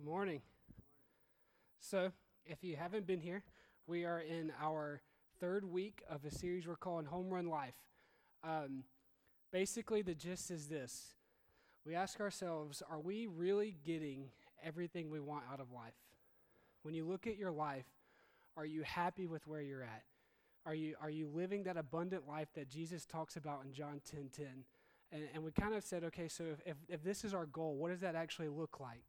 Good morning. So, if you haven't been here, we are in our third week of a series we're calling Home Run Life. Um, basically, the gist is this we ask ourselves, are we really getting everything we want out of life? When you look at your life, are you happy with where you're at? Are you, are you living that abundant life that Jesus talks about in John 10 10? And, and we kind of said, okay, so if, if, if this is our goal, what does that actually look like?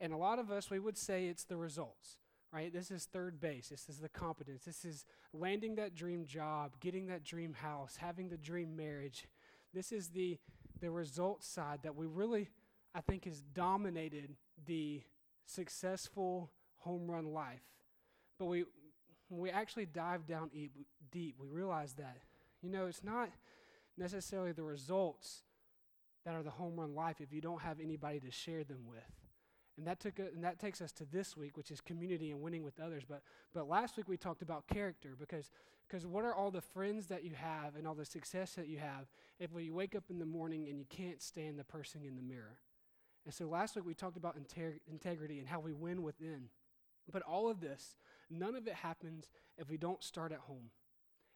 And a lot of us, we would say it's the results, right? This is third base. This is the competence. This is landing that dream job, getting that dream house, having the dream marriage. This is the, the result side that we really, I think, has dominated the successful home run life. But we, when we actually dive down deep, we realize that, you know, it's not necessarily the results that are the home run life if you don't have anybody to share them with. And that took a, and that takes us to this week, which is community and winning with others. But but last week we talked about character because because what are all the friends that you have and all the success that you have if you wake up in the morning and you can't stand the person in the mirror? And so last week we talked about integ- integrity and how we win within. But all of this, none of it happens if we don't start at home.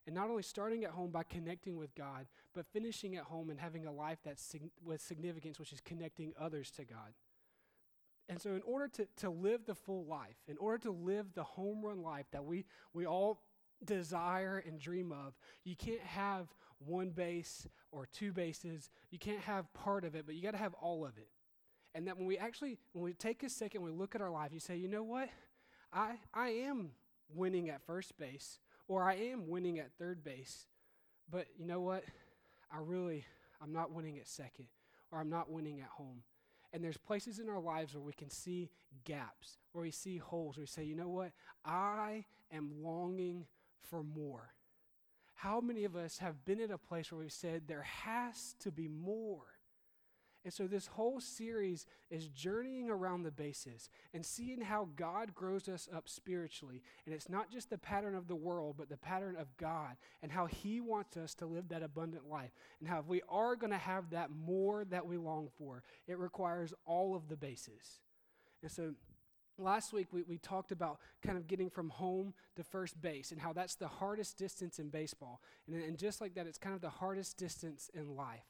And not only starting at home by connecting with God, but finishing at home and having a life that's sig- with significance, which is connecting others to God. And so, in order to, to live the full life, in order to live the home run life that we, we all desire and dream of, you can't have one base or two bases. You can't have part of it, but you got to have all of it. And that when we actually, when we take a second, we look at our life, you say, you know what? I, I am winning at first base, or I am winning at third base, but you know what? I really, I'm not winning at second, or I'm not winning at home. And there's places in our lives where we can see gaps, where we see holes, where we say, you know what? I am longing for more. How many of us have been in a place where we've said, there has to be more? And so, this whole series is journeying around the bases and seeing how God grows us up spiritually. And it's not just the pattern of the world, but the pattern of God and how He wants us to live that abundant life. And how, if we are going to have that more that we long for, it requires all of the bases. And so, last week we, we talked about kind of getting from home to first base and how that's the hardest distance in baseball. And, and just like that, it's kind of the hardest distance in life.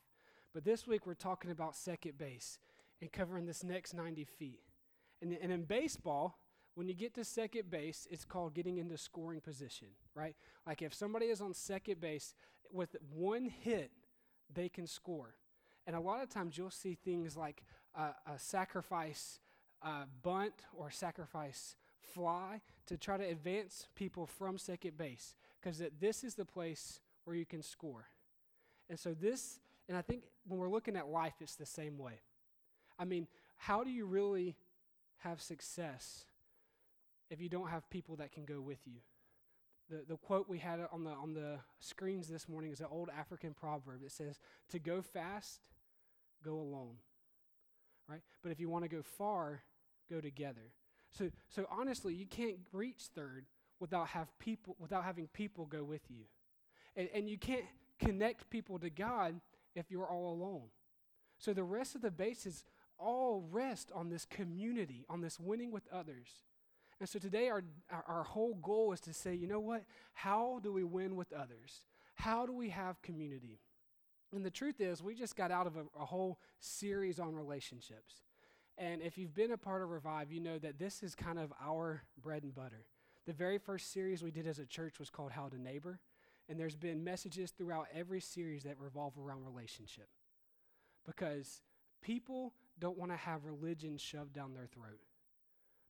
But this week we're talking about second base and covering this next 90 feet. And, and in baseball, when you get to second base, it's called getting into scoring position, right? Like if somebody is on second base, with one hit, they can score. And a lot of times you'll see things like a sacrifice uh, bunt or sacrifice fly to try to advance people from second base because this is the place where you can score. And so this and I think when we're looking at life, it's the same way. I mean, how do you really have success if you don't have people that can go with you? The, the quote we had on the, on the screens this morning is an old African proverb. It says, To go fast, go alone. Right? But if you want to go far, go together. So, so honestly, you can't reach third without, have people, without having people go with you. And, and you can't connect people to God if you're all alone. So the rest of the bases all rest on this community, on this winning with others. And so today, our, our, our, whole goal is to say, you know what? How do we win with others? How do we have community? And the truth is, we just got out of a, a whole series on relationships. And if you've been a part of Revive, you know that this is kind of our bread and butter. The very first series we did as a church was called How to Neighbor. And there's been messages throughout every series that revolve around relationship. Because people don't want to have religion shoved down their throat.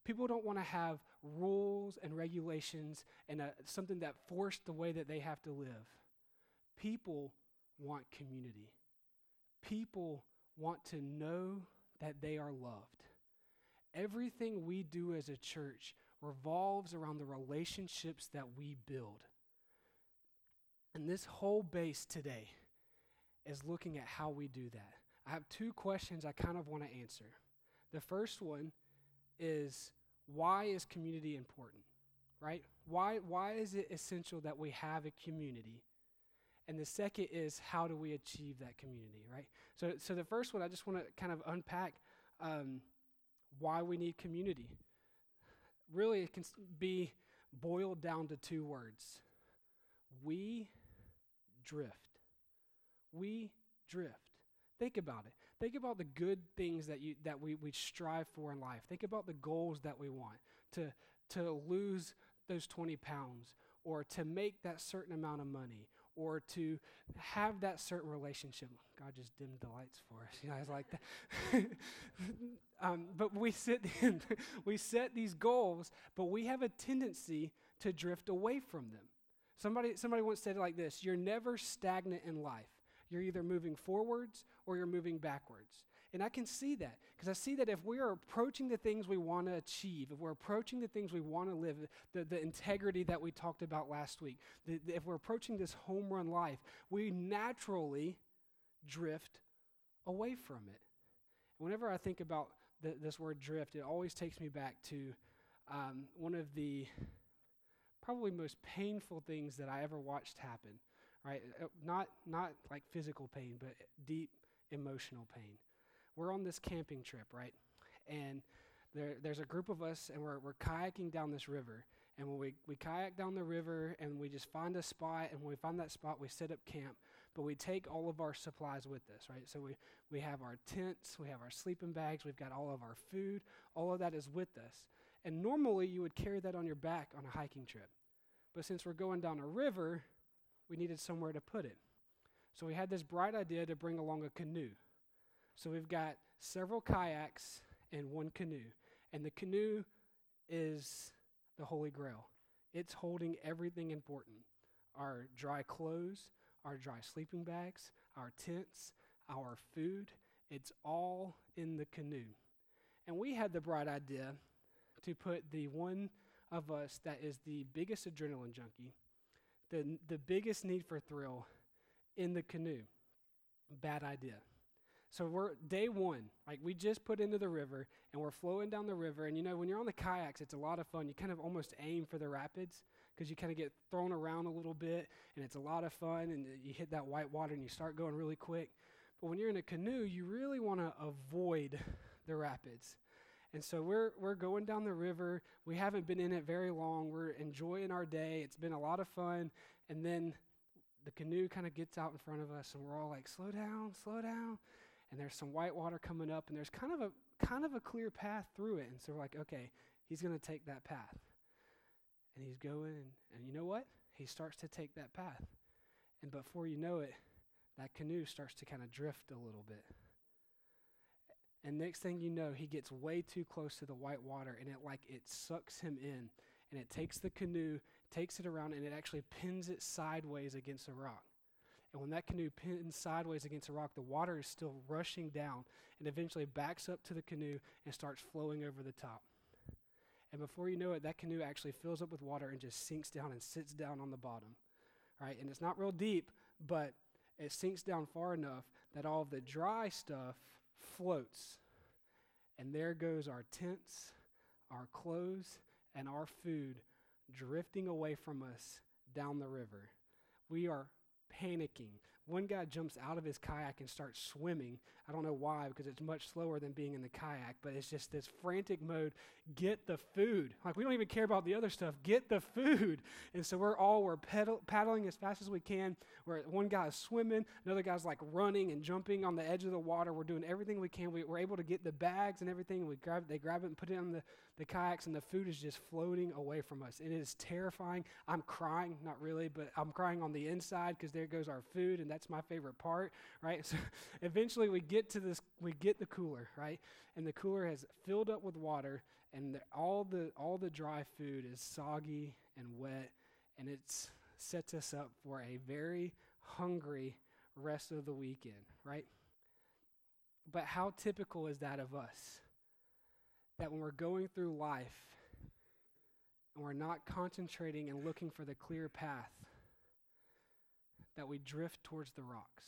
People don't want to have rules and regulations and a, something that force the way that they have to live. People want community. People want to know that they are loved. Everything we do as a church revolves around the relationships that we build. And this whole base today is looking at how we do that. I have two questions I kind of want to answer. The first one is why is community important? Right? Why, why is it essential that we have a community? And the second is how do we achieve that community, right? So, so the first one, I just want to kind of unpack um, why we need community. Really, it can be boiled down to two words we drift. We drift. Think about it. Think about the good things that you that we, we strive for in life. Think about the goals that we want to to lose those 20 pounds or to make that certain amount of money or to have that certain relationship. God just dimmed the lights for us. You guys like that? um, but we sit we set these goals, but we have a tendency to drift away from them. Somebody, somebody once said it like this You're never stagnant in life. You're either moving forwards or you're moving backwards. And I can see that because I see that if we are approaching the things we want to achieve, if we're approaching the things we want to live, the, the integrity that we talked about last week, the, the, if we're approaching this home run life, we naturally drift away from it. Whenever I think about this word drift, it always takes me back to um, one of the probably most painful things that I ever watched happen. Right, uh, not not like physical pain, but deep emotional pain we're on this camping trip, right? And there, there's a group of us, and we're, we're kayaking down this river. And when we, we kayak down the river, and we just find a spot, and when we find that spot, we set up camp. But we take all of our supplies with us, right? So we, we have our tents, we have our sleeping bags, we've got all of our food, all of that is with us. And normally you would carry that on your back on a hiking trip. But since we're going down a river, we needed somewhere to put it. So we had this bright idea to bring along a canoe. So we've got several kayaks and one canoe. And the canoe is the Holy Grail. It's holding everything important our dry clothes, our dry sleeping bags, our tents, our food. It's all in the canoe. And we had the bright idea to put the one of us that is the biggest adrenaline junkie, the, the biggest need for thrill, in the canoe. Bad idea. So we're day one, like we just put into the river and we're flowing down the river. And you know, when you're on the kayaks, it's a lot of fun. You kind of almost aim for the rapids because you kind of get thrown around a little bit and it's a lot of fun. And you hit that white water and you start going really quick. But when you're in a canoe, you really want to avoid the rapids. And so we're, we're going down the river. We haven't been in it very long. We're enjoying our day. It's been a lot of fun. And then the canoe kind of gets out in front of us, and we're all like, slow down, slow down and there's some white water coming up, and there's kind of a kind of a clear path through it. And so we're like, okay, he's to take that path. And he's going, and, and you know what? He starts to take that path. And before you know it, that canoe starts to kind of drift a little bit. And next thing you know, he gets way too close to the white water, and it like it sucks him in, and it takes the canoe, takes it around, and it actually pins it sideways against a rock. And when that canoe pins sideways against a rock, the water is still rushing down and eventually backs up to the canoe and starts flowing over the top. And before you know it, that canoe actually fills up with water and just sinks down and sits down on the bottom. Right? And it's not real deep, but it sinks down far enough that all of the dry stuff floats. And there goes our tents, our clothes, and our food drifting away from us down the river. We are panicking. One guy jumps out of his kayak and starts swimming. I don't know why, because it's much slower than being in the kayak, but it's just this frantic mode. Get the food. Like, we don't even care about the other stuff. Get the food. And so we're all, we're pedal, paddling as fast as we can. Where one guy is swimming, another guy's like running and jumping on the edge of the water. We're doing everything we can. We, are able to get the bags and everything. We grab, they grab it and put it on the, the kayaks, and the food is just floating away from us. It is terrifying. I'm crying, not really, but I'm crying on the inside because there goes our food, and that's my favorite part, right? So eventually we get to this, we get the cooler, right? And the cooler has filled up with water, and the, all the all the dry food is soggy and wet, and it sets us up for a very hungry rest of the weekend, right? But how typical is that of us? That when we're going through life and we're not concentrating and looking for the clear path, that we drift towards the rocks.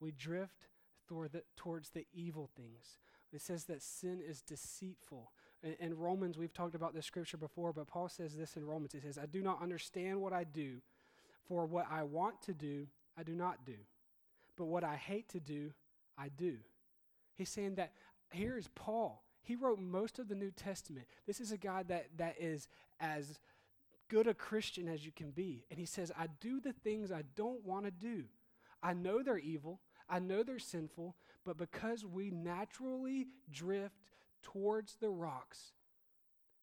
We drift toward the, towards the evil things. It says that sin is deceitful. In, in Romans, we've talked about this scripture before, but Paul says this in Romans. He says, I do not understand what I do, for what I want to do, I do not do. But what I hate to do, I do. He's saying that here is Paul. He wrote most of the New Testament. This is a guy that, that is as good a Christian as you can be. And he says, I do the things I don't want to do. I know they're evil, I know they're sinful, but because we naturally drift towards the rocks,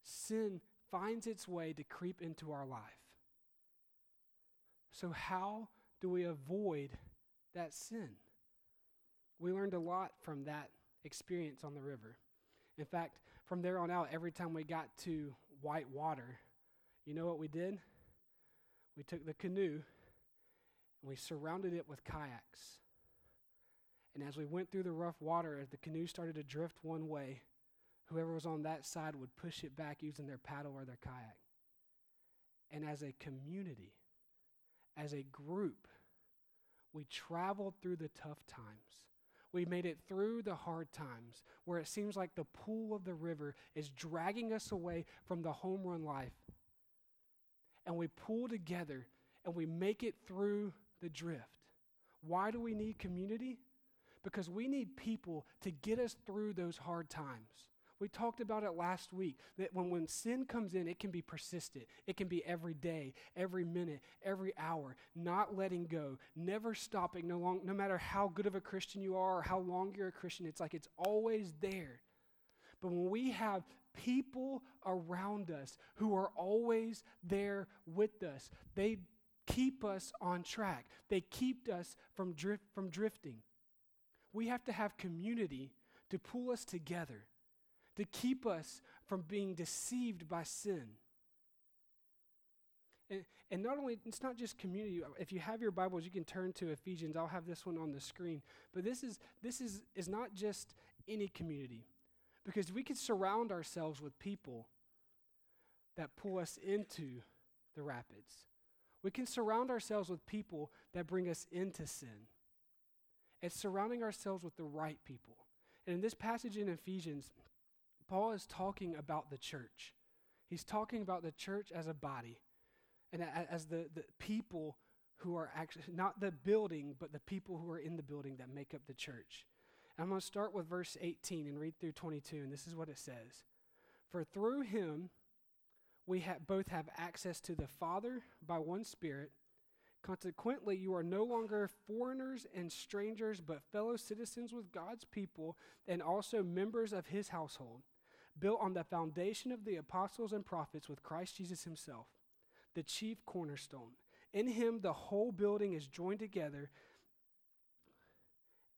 sin finds its way to creep into our life. So, how do we avoid that sin? We learned a lot from that experience on the river. In fact, from there on out, every time we got to white water, you know what we did? We took the canoe and we surrounded it with kayaks. And as we went through the rough water, as the canoe started to drift one way, whoever was on that side would push it back using their paddle or their kayak. And as a community, as a group, we traveled through the tough times. We made it through the hard times where it seems like the pool of the river is dragging us away from the home run life. And we pull together and we make it through the drift. Why do we need community? Because we need people to get us through those hard times. We talked about it last week that when, when sin comes in, it can be persistent. It can be every day, every minute, every hour, not letting go, never stopping, no, long, no matter how good of a Christian you are or how long you're a Christian. It's like it's always there. But when we have people around us who are always there with us, they keep us on track, they keep us from, drift, from drifting. We have to have community to pull us together to keep us from being deceived by sin. And, and not only, it's not just community. If you have your Bibles, you can turn to Ephesians. I'll have this one on the screen. But this is, this is, is not just any community. Because we can surround ourselves with people that pull us into the rapids. We can surround ourselves with people that bring us into sin. It's surrounding ourselves with the right people. And in this passage in Ephesians, Paul is talking about the church. He's talking about the church as a body and as the, the people who are actually, not the building, but the people who are in the building that make up the church. And I'm going to start with verse 18 and read through 22, and this is what it says For through him we both have access to the Father by one Spirit. Consequently, you are no longer foreigners and strangers, but fellow citizens with God's people and also members of his household built on the foundation of the apostles and prophets with Christ Jesus himself, the chief cornerstone. In him, the whole building is joined together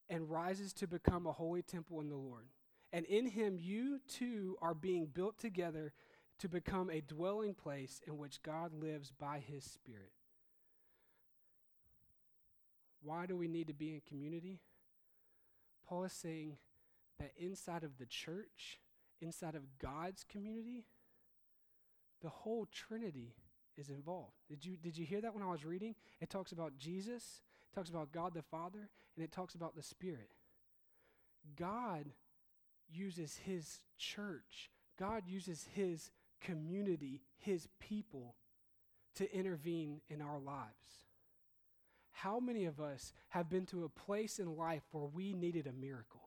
and rises to become a holy temple in the Lord. And in him, you too are being built together to become a dwelling place in which God lives by his Spirit. Why do we need to be in community? Paul is saying that inside of the church, inside of God's community, the whole Trinity is involved. Did you, did you hear that when I was reading? It talks about Jesus, it talks about God the Father, and it talks about the Spirit. God uses His church, God uses His community, His people to intervene in our lives. How many of us have been to a place in life where we needed a miracle?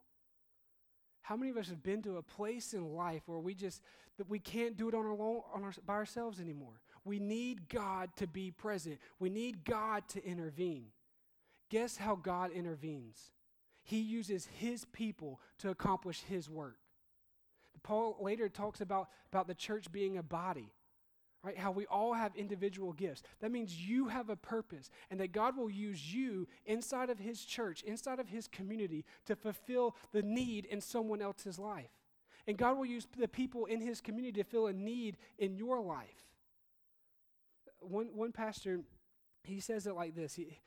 How many of us have been to a place in life where we just that we can't do it on our own on our, by ourselves anymore? We need God to be present. We need God to intervene. Guess how God intervenes? He uses his people to accomplish his work. Paul later talks about, about the church being a body right? How we all have individual gifts. That means you have a purpose and that God will use you inside of His church, inside of His community to fulfill the need in someone else's life. And God will use the people in His community to fill a need in your life. One, one pastor, he says it like this. He,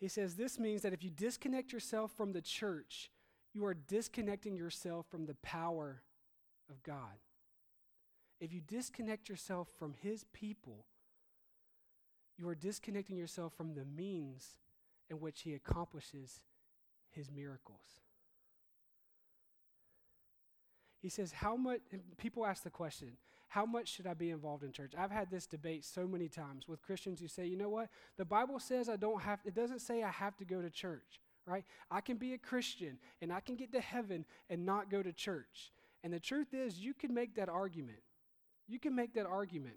he says, This means that if you disconnect yourself from the church, you are disconnecting yourself from the power of God if you disconnect yourself from His people, you are disconnecting yourself from the means in which He accomplishes His miracles. He says, How much, people ask the question, how much should I be involved in church? I've had this debate so many times with Christians who say, you know what? The Bible says I don't have, it doesn't say I have to go to church. right? I can be a Christian and I can get to heaven and not go to church. And the truth is, you can make that argument. You can make that argument.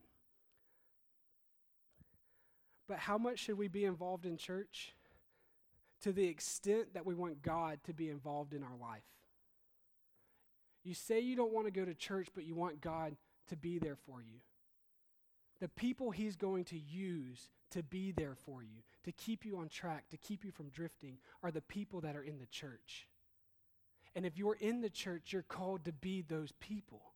But how much should we be involved in church? To the extent that we want God to be involved in our life. You say you don't want to go to church, but you want God to be there for you. The people He's going to use to be there for you, to keep you on track, to keep you from drifting, are the people that are in the church. And if you're in the church, you're called to be those people.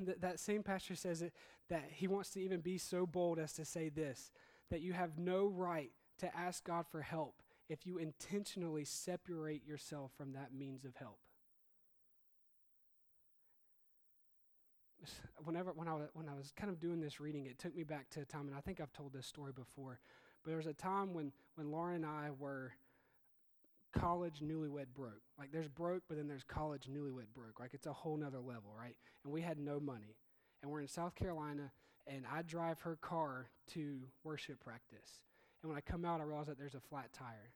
that, that same pastor says it, that he wants to even be so bold as to say this that you have no right to ask God for help if you intentionally separate yourself from that means of help. Whenever when I was, when I was kind of doing this reading, it took me back to a time, and I think I've told this story before. But there was a time when when Lauren and I were college newlywed broke. Like there's broke, but then there's college newlywed broke. Like it's a whole nother level, right? And we had no money. And we're in South Carolina, and I drive her car to worship practice. And when I come out, I realize that there's a flat tire.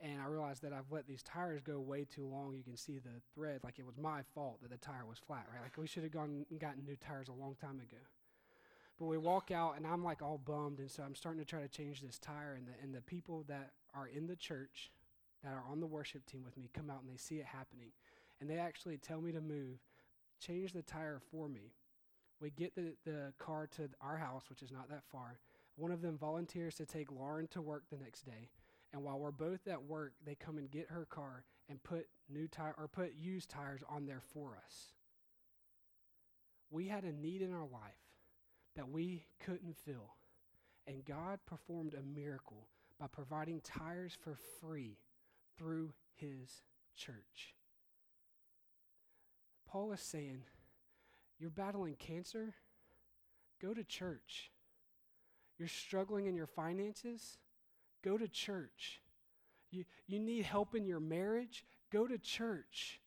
And I realized that I've let these tires go way too long. You can see the thread, like it was my fault that the tire was flat, right? Like we should have gone and gotten new tires a long time ago. But we walk out, and I'm like all bummed, and so I'm starting to try to change this tire. And the, and the people that are in the church, that are on the worship team with me, come out and they see it happening. And they actually tell me to move, change the tire for me. We get the, the car to our house, which is not that far. One of them volunteers to take Lauren to work the next day. And while we're both at work, they come and get her car and put new tire or put used tires on there for us. We had a need in our life that we couldn't fill. And God performed a miracle by providing tires for free through his church. Paul is saying, You're battling cancer? Go to church. You're struggling in your finances? Go to church. You, you need help in your marriage? Go to church.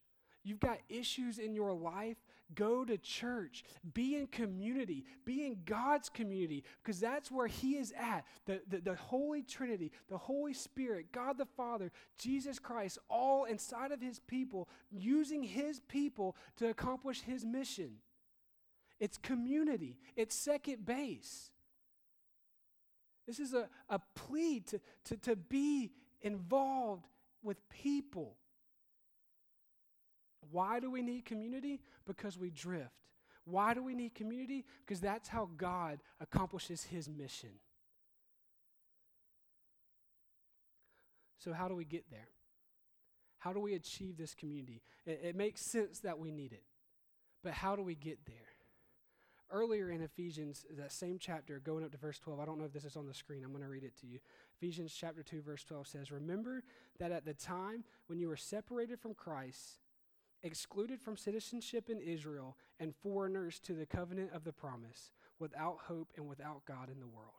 You've got issues in your life? Go to church. Be in community. Be in God's community because that's where He is at. The, the, the, Holy Trinity, the Holy Spirit, God the Father, Jesus Christ, all inside of His people, using His people to accomplish His mission. It's community, it's second base. This is a, a plea to, to, to be involved with people. Why do we need community? Because we drift. Why do we need community? Because that's how God accomplishes his mission. So, how do we get there? How do we achieve this community? It, it, makes sense that we need it. But how do we get there? Earlier in Ephesians, that same chapter, going up to verse 12, I don't know if this is on the screen. I'm going to read it to you. Ephesians chapter 2, verse 12 says, Remember that at the time when you were separated from Christ, excluded from citizenship in Israel, and foreigners to the covenant of the promise, without hope and without God in the world.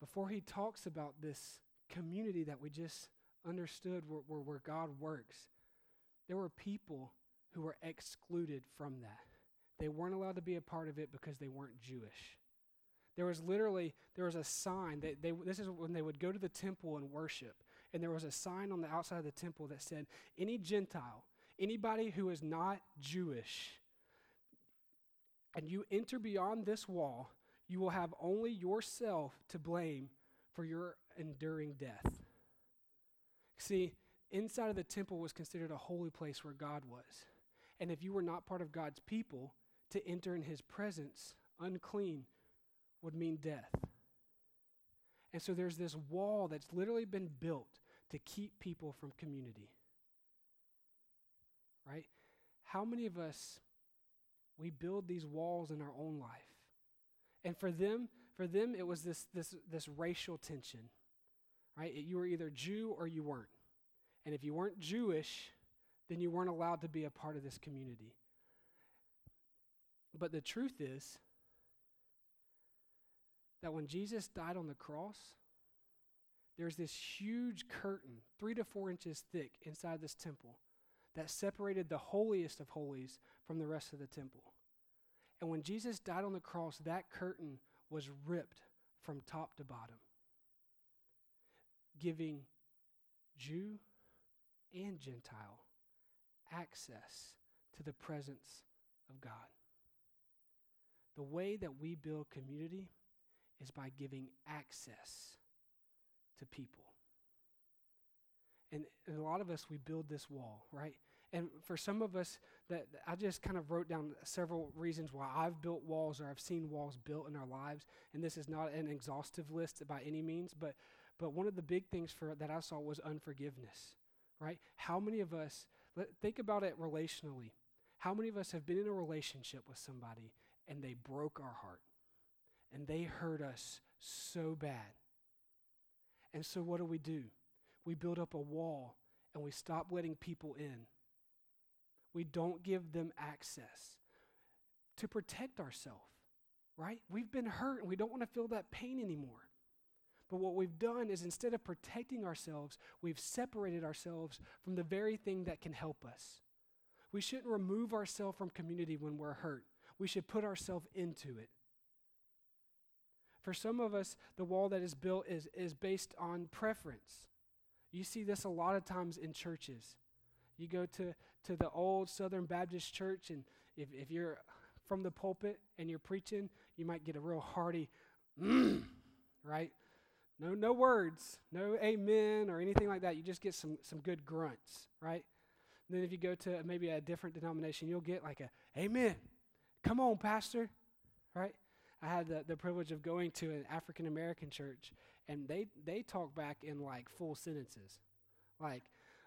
Before he talks about this community that we just understood where, where, where God works, there were people who were excluded from that. They weren't allowed to be a part of it because they weren't Jewish. There was literally there was a sign that they this is when they would go to the temple and worship, and there was a sign on the outside of the temple that said, "Any Gentile anybody who is not Jewish, and you enter beyond this wall, you will have only yourself to blame for your enduring death. See, inside of the temple was considered a holy place where God was. And if you were not part of God's people, to enter in his presence unclean would mean death. And so there's this wall that's literally been built to keep people from community right? How many of us we build these walls in our own life? And for them, for them it was this this this racial tension. Right? You were either Jew or you weren't. And if you weren't Jewish, then you weren't allowed to be a part of this community. But the truth is that when Jesus died on the cross, there's this huge curtain, three to four inches thick, inside this temple that separated the holiest of holies from the rest of the temple. And when Jesus died on the cross, that curtain was ripped from top to bottom. giving Jew and Gentile access to the presence of God. The way that we build community is by giving access to people. And, and a lot of us, we build this wall, right? And for some of us, that I just kind of wrote down several reasons why I've built walls or I've seen walls built in our lives. And this is not an exhaustive list by any means, but but one of the big things for that I saw was unforgiveness, right? How many of us let, think about it relationally? How many of us have been in a relationship with somebody and they broke our heart and they hurt us so bad? And so what do we do? We build up a wall and we stop letting people in. We don't give them access to protect ourselves, right? We've been hurt and we don't want to feel that pain anymore. But what we've done is instead of protecting ourselves, we've separated ourselves from the very thing that can help us. We shouldn't remove ourselves from community when we're hurt. We should put ourselves into it. For some of us, the wall that is built is, is based on preference. You see this a lot of times in churches. You go to, to the old Southern Baptist church, and if, if you're from the pulpit and you're preaching, you might get a real hearty, mm, right? No, no words, no amen or anything like that. You just get some, some good grunts, right? And then if you go to maybe a different denomination, you'll get like a amen. Come on, pastor, right? I had the, the privilege of going to an African American church, and they they talk back in like full sentences, like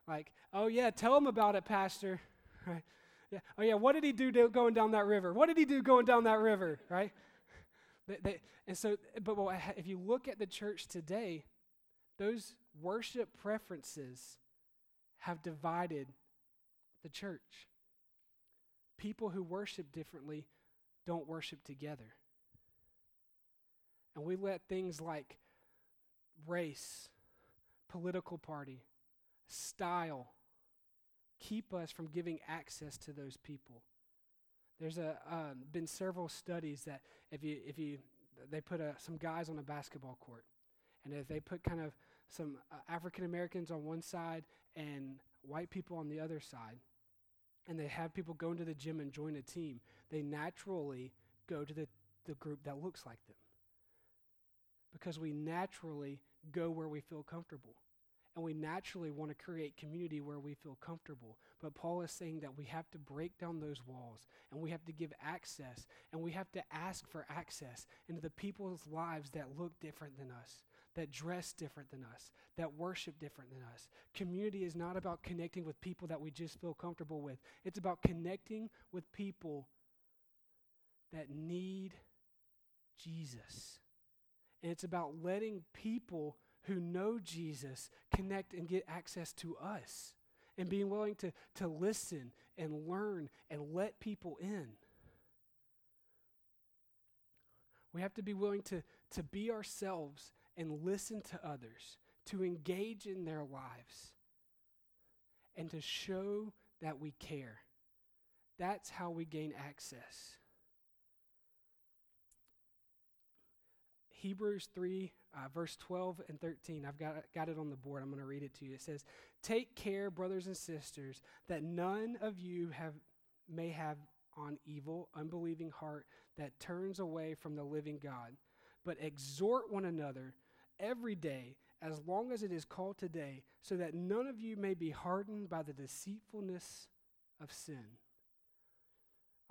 like oh yeah, tell them about it, pastor, right? Yeah. Oh yeah, what did he do going down that river? What did he do going down that river, right? They, they, and so, but if you look at the church today, those worship preferences have divided the church. People who worship differently don't worship together. And we let things like race, political party, style keep us from giving access to those people. There's a, um, been several studies that if you, if you, they put a, some guys on a basketball court, and if they put kind of some uh, African Americans on one side and white people on the other side, and they have people go into the gym and join a team, they naturally go to the, the group that looks like them. Because we naturally go where we feel comfortable and we naturally want to create community where we feel comfortable. But Paul is saying that we have to break down those walls and we have to give access and we have to ask for access into the people's lives that look different than us, that dress different than us, that worship different than us. Community is not about connecting with people that we just feel comfortable with, it's about connecting with people that need Jesus. And it's about letting people who know Jesus connect and get access to us and being willing to, to listen and learn and let people in. We have to be willing to, to be ourselves and listen to others, to engage in their lives, and to show that we care. That's how we gain access. Hebrews 3, uh, verse 12 and 13. I've got, got it on the board. I'm going to read it to you. It says, Take care, brothers and sisters, that none of you have, may have on evil, unbelieving heart that turns away from the living God, but exhort one another every day, as long as it is called today, so that none of you may be hardened by the deceitfulness of sin.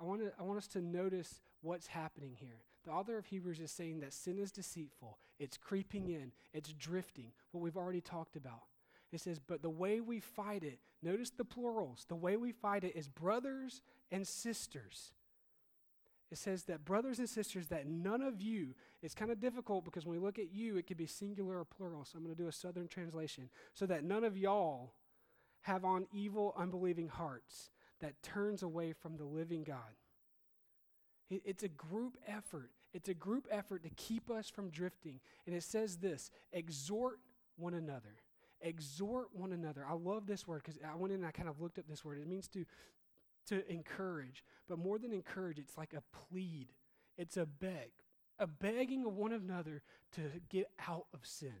I want, to, I want us to notice what's happening here. The author of Hebrews is saying that sin is deceitful, it's creeping in, it's drifting, what we've already talked about. It says, but the way we fight it, notice the plurals, the way we fight it is brothers and sisters. It says that brothers and sisters, that none of you, it's kind of difficult because when we look at you, it could be singular or plural. So I'm going to do a southern translation. So that none of y'all have on evil, unbelieving hearts that turns away from the living God. It's a group effort. It's a group effort to keep us from drifting. And it says this exhort one another. Exhort one another. I love this word because I went in and I kind of looked up this word. It means to, to encourage. But more than encourage, it's like a plead, it's a beg, a begging of one another to get out of sin.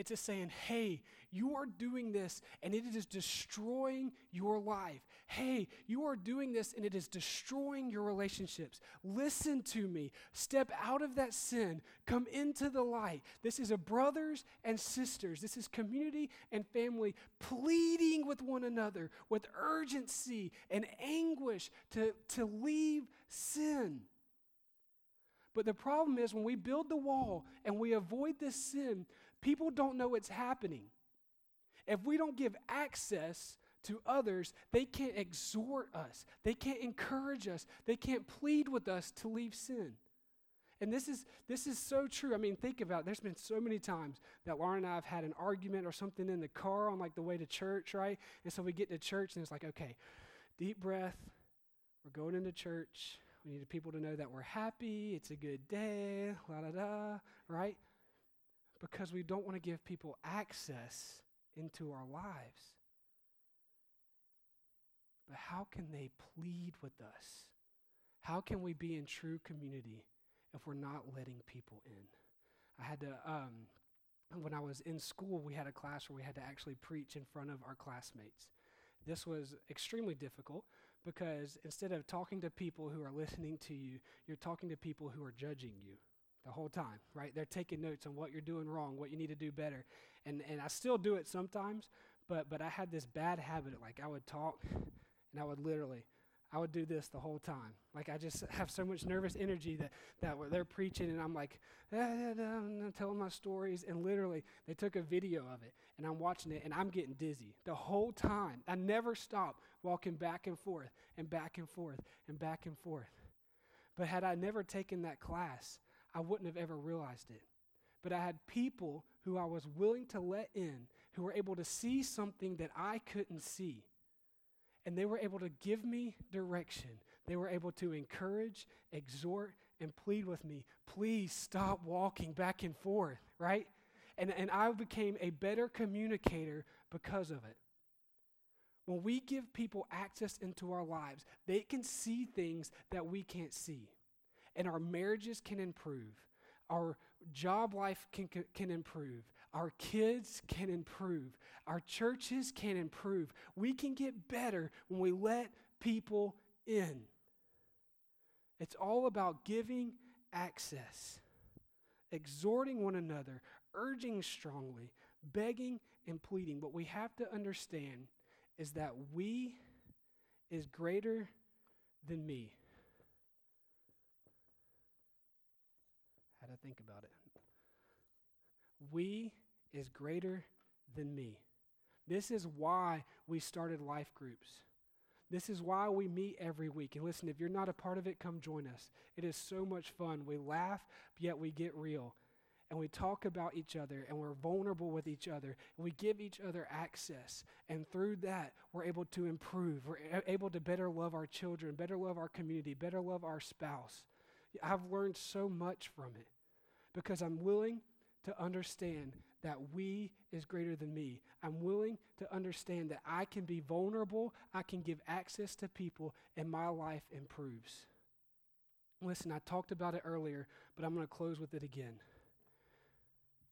It's just saying, hey, you are doing this and it is destroying your life. Hey, you are doing this and it is destroying your relationships. Listen to me. Step out of that sin. Come into the light. This is a brothers and sisters. This is community and family pleading with one another with urgency and anguish to, to leave sin. But the problem is when we build the wall and we avoid this sin, people don't know it's happening. If we don't give access to others, they can't exhort us, they can't encourage us, they can't plead with us to leave sin. And this is this is so true. I mean, think about it. there's been so many times that Lauren and I have had an argument or something in the car on like the way to church, right? And so we get to church and it's like, okay, deep breath. We're going into church. We need people to know that we're happy. It's a good day. La da da. Right? Because we don't want to give people access into our lives. But how can they plead with us? How can we be in true community if we're not letting people in? I had to, um, when I was in school, we had a class where we had to actually preach in front of our classmates. This was extremely difficult because instead of talking to people who are listening to you, you're talking to people who are judging you the whole time, right? They're taking notes on what you're doing wrong, what you need to do better. And and I still do it sometimes, but but I had this bad habit like I would talk and I would literally I would do this the whole time. Like I just have so much nervous energy that that they're preaching and I'm like ah, I'm telling my stories and literally they took a video of it and I'm watching it and I'm getting dizzy the whole time. I never stop walking back and forth and back and forth and back and forth. But had I never taken that class, I wouldn't have ever realized it. But I had people who I was willing to let in who were able to see something that I couldn't see. And they were able to give me direction. They were able to encourage, exhort, and plead with me. Please stop walking back and forth, right? And, and I became a better communicator because of it. When we give people access into our lives, they can see things that we can't see and our marriages can improve. Our job life can, can improve. Our kids can improve. Our churches can improve. We can get better when we let people in. It's all about giving access, exhorting one another, urging strongly, begging and pleading. What we have to understand is that we is greater than me. To think about it. We is greater than me. This is why we started life groups. This is why we meet every week. And listen, if you're not a part of it, come join us. It is so much fun. We laugh, yet we get real. And we talk about each other and we're vulnerable with each other. And we give each other access. And through that, we're able to improve. We're able to better love our children, better love our community, better love our spouse. I've learned so much from it because I'm willing to understand that we is greater than me. I'm willing to understand that I can be vulnerable, I can give access to people, and my life improves. Listen, I talked about it earlier, but I'm going to close with it again.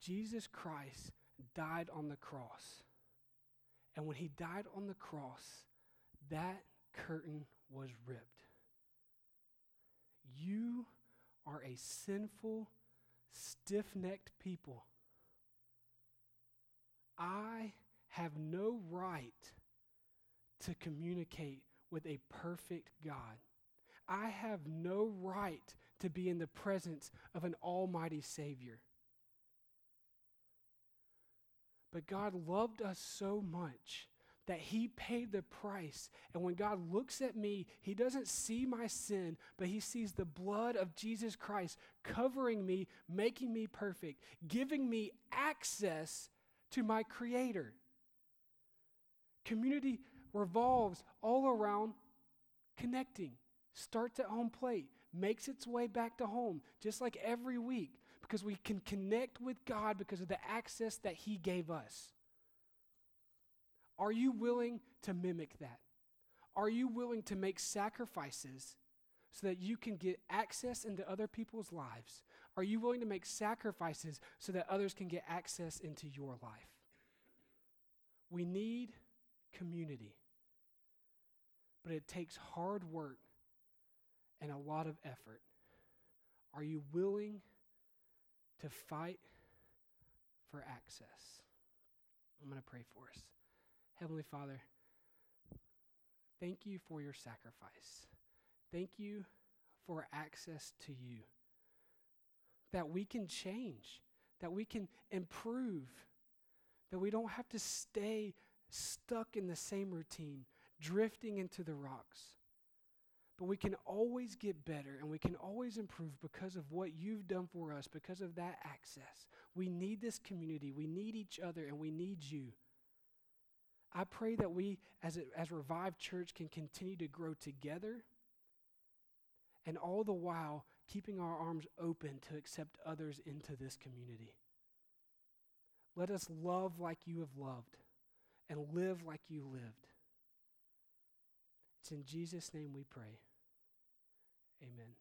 Jesus Christ died on the cross. And when he died on the cross, that curtain was ripped. You are a sinful, stiff necked people. I have no right to communicate with a perfect God. I have no right to be in the presence of an almighty Savior. But God loved us so much that He paid the price. And when God looks at me, He doesn't see my sin, but He sees the blood of Jesus Christ covering me, making me perfect, giving me access to my Creator. Community revolves all around connecting. Starts at home plate, makes its way back to home, just like every week, because we can connect with God because of the access that He gave us. Are you willing to mimic that? Are you willing to make sacrifices so that you can get access into other people's lives? Are you willing to make sacrifices so that others can get access into your life? We need community, but it takes hard work and a lot of effort. Are you willing to fight for access? I'm going to pray for us. Heavenly Father, thank you for your sacrifice. Thank you for access to you. That we can change, that we can improve, that we don't have to stay stuck in the same routine, drifting into the rocks. But we can always get better and we can always improve because of what you've done for us, because of that access. We need this community, we need each other, and we need you. I pray that we, as, a, as Revived Church, can continue to grow together and all the while keeping our arms open to accept others into this community. Let us love like you have loved and live like you lived. It's in Jesus' name we pray. Amen.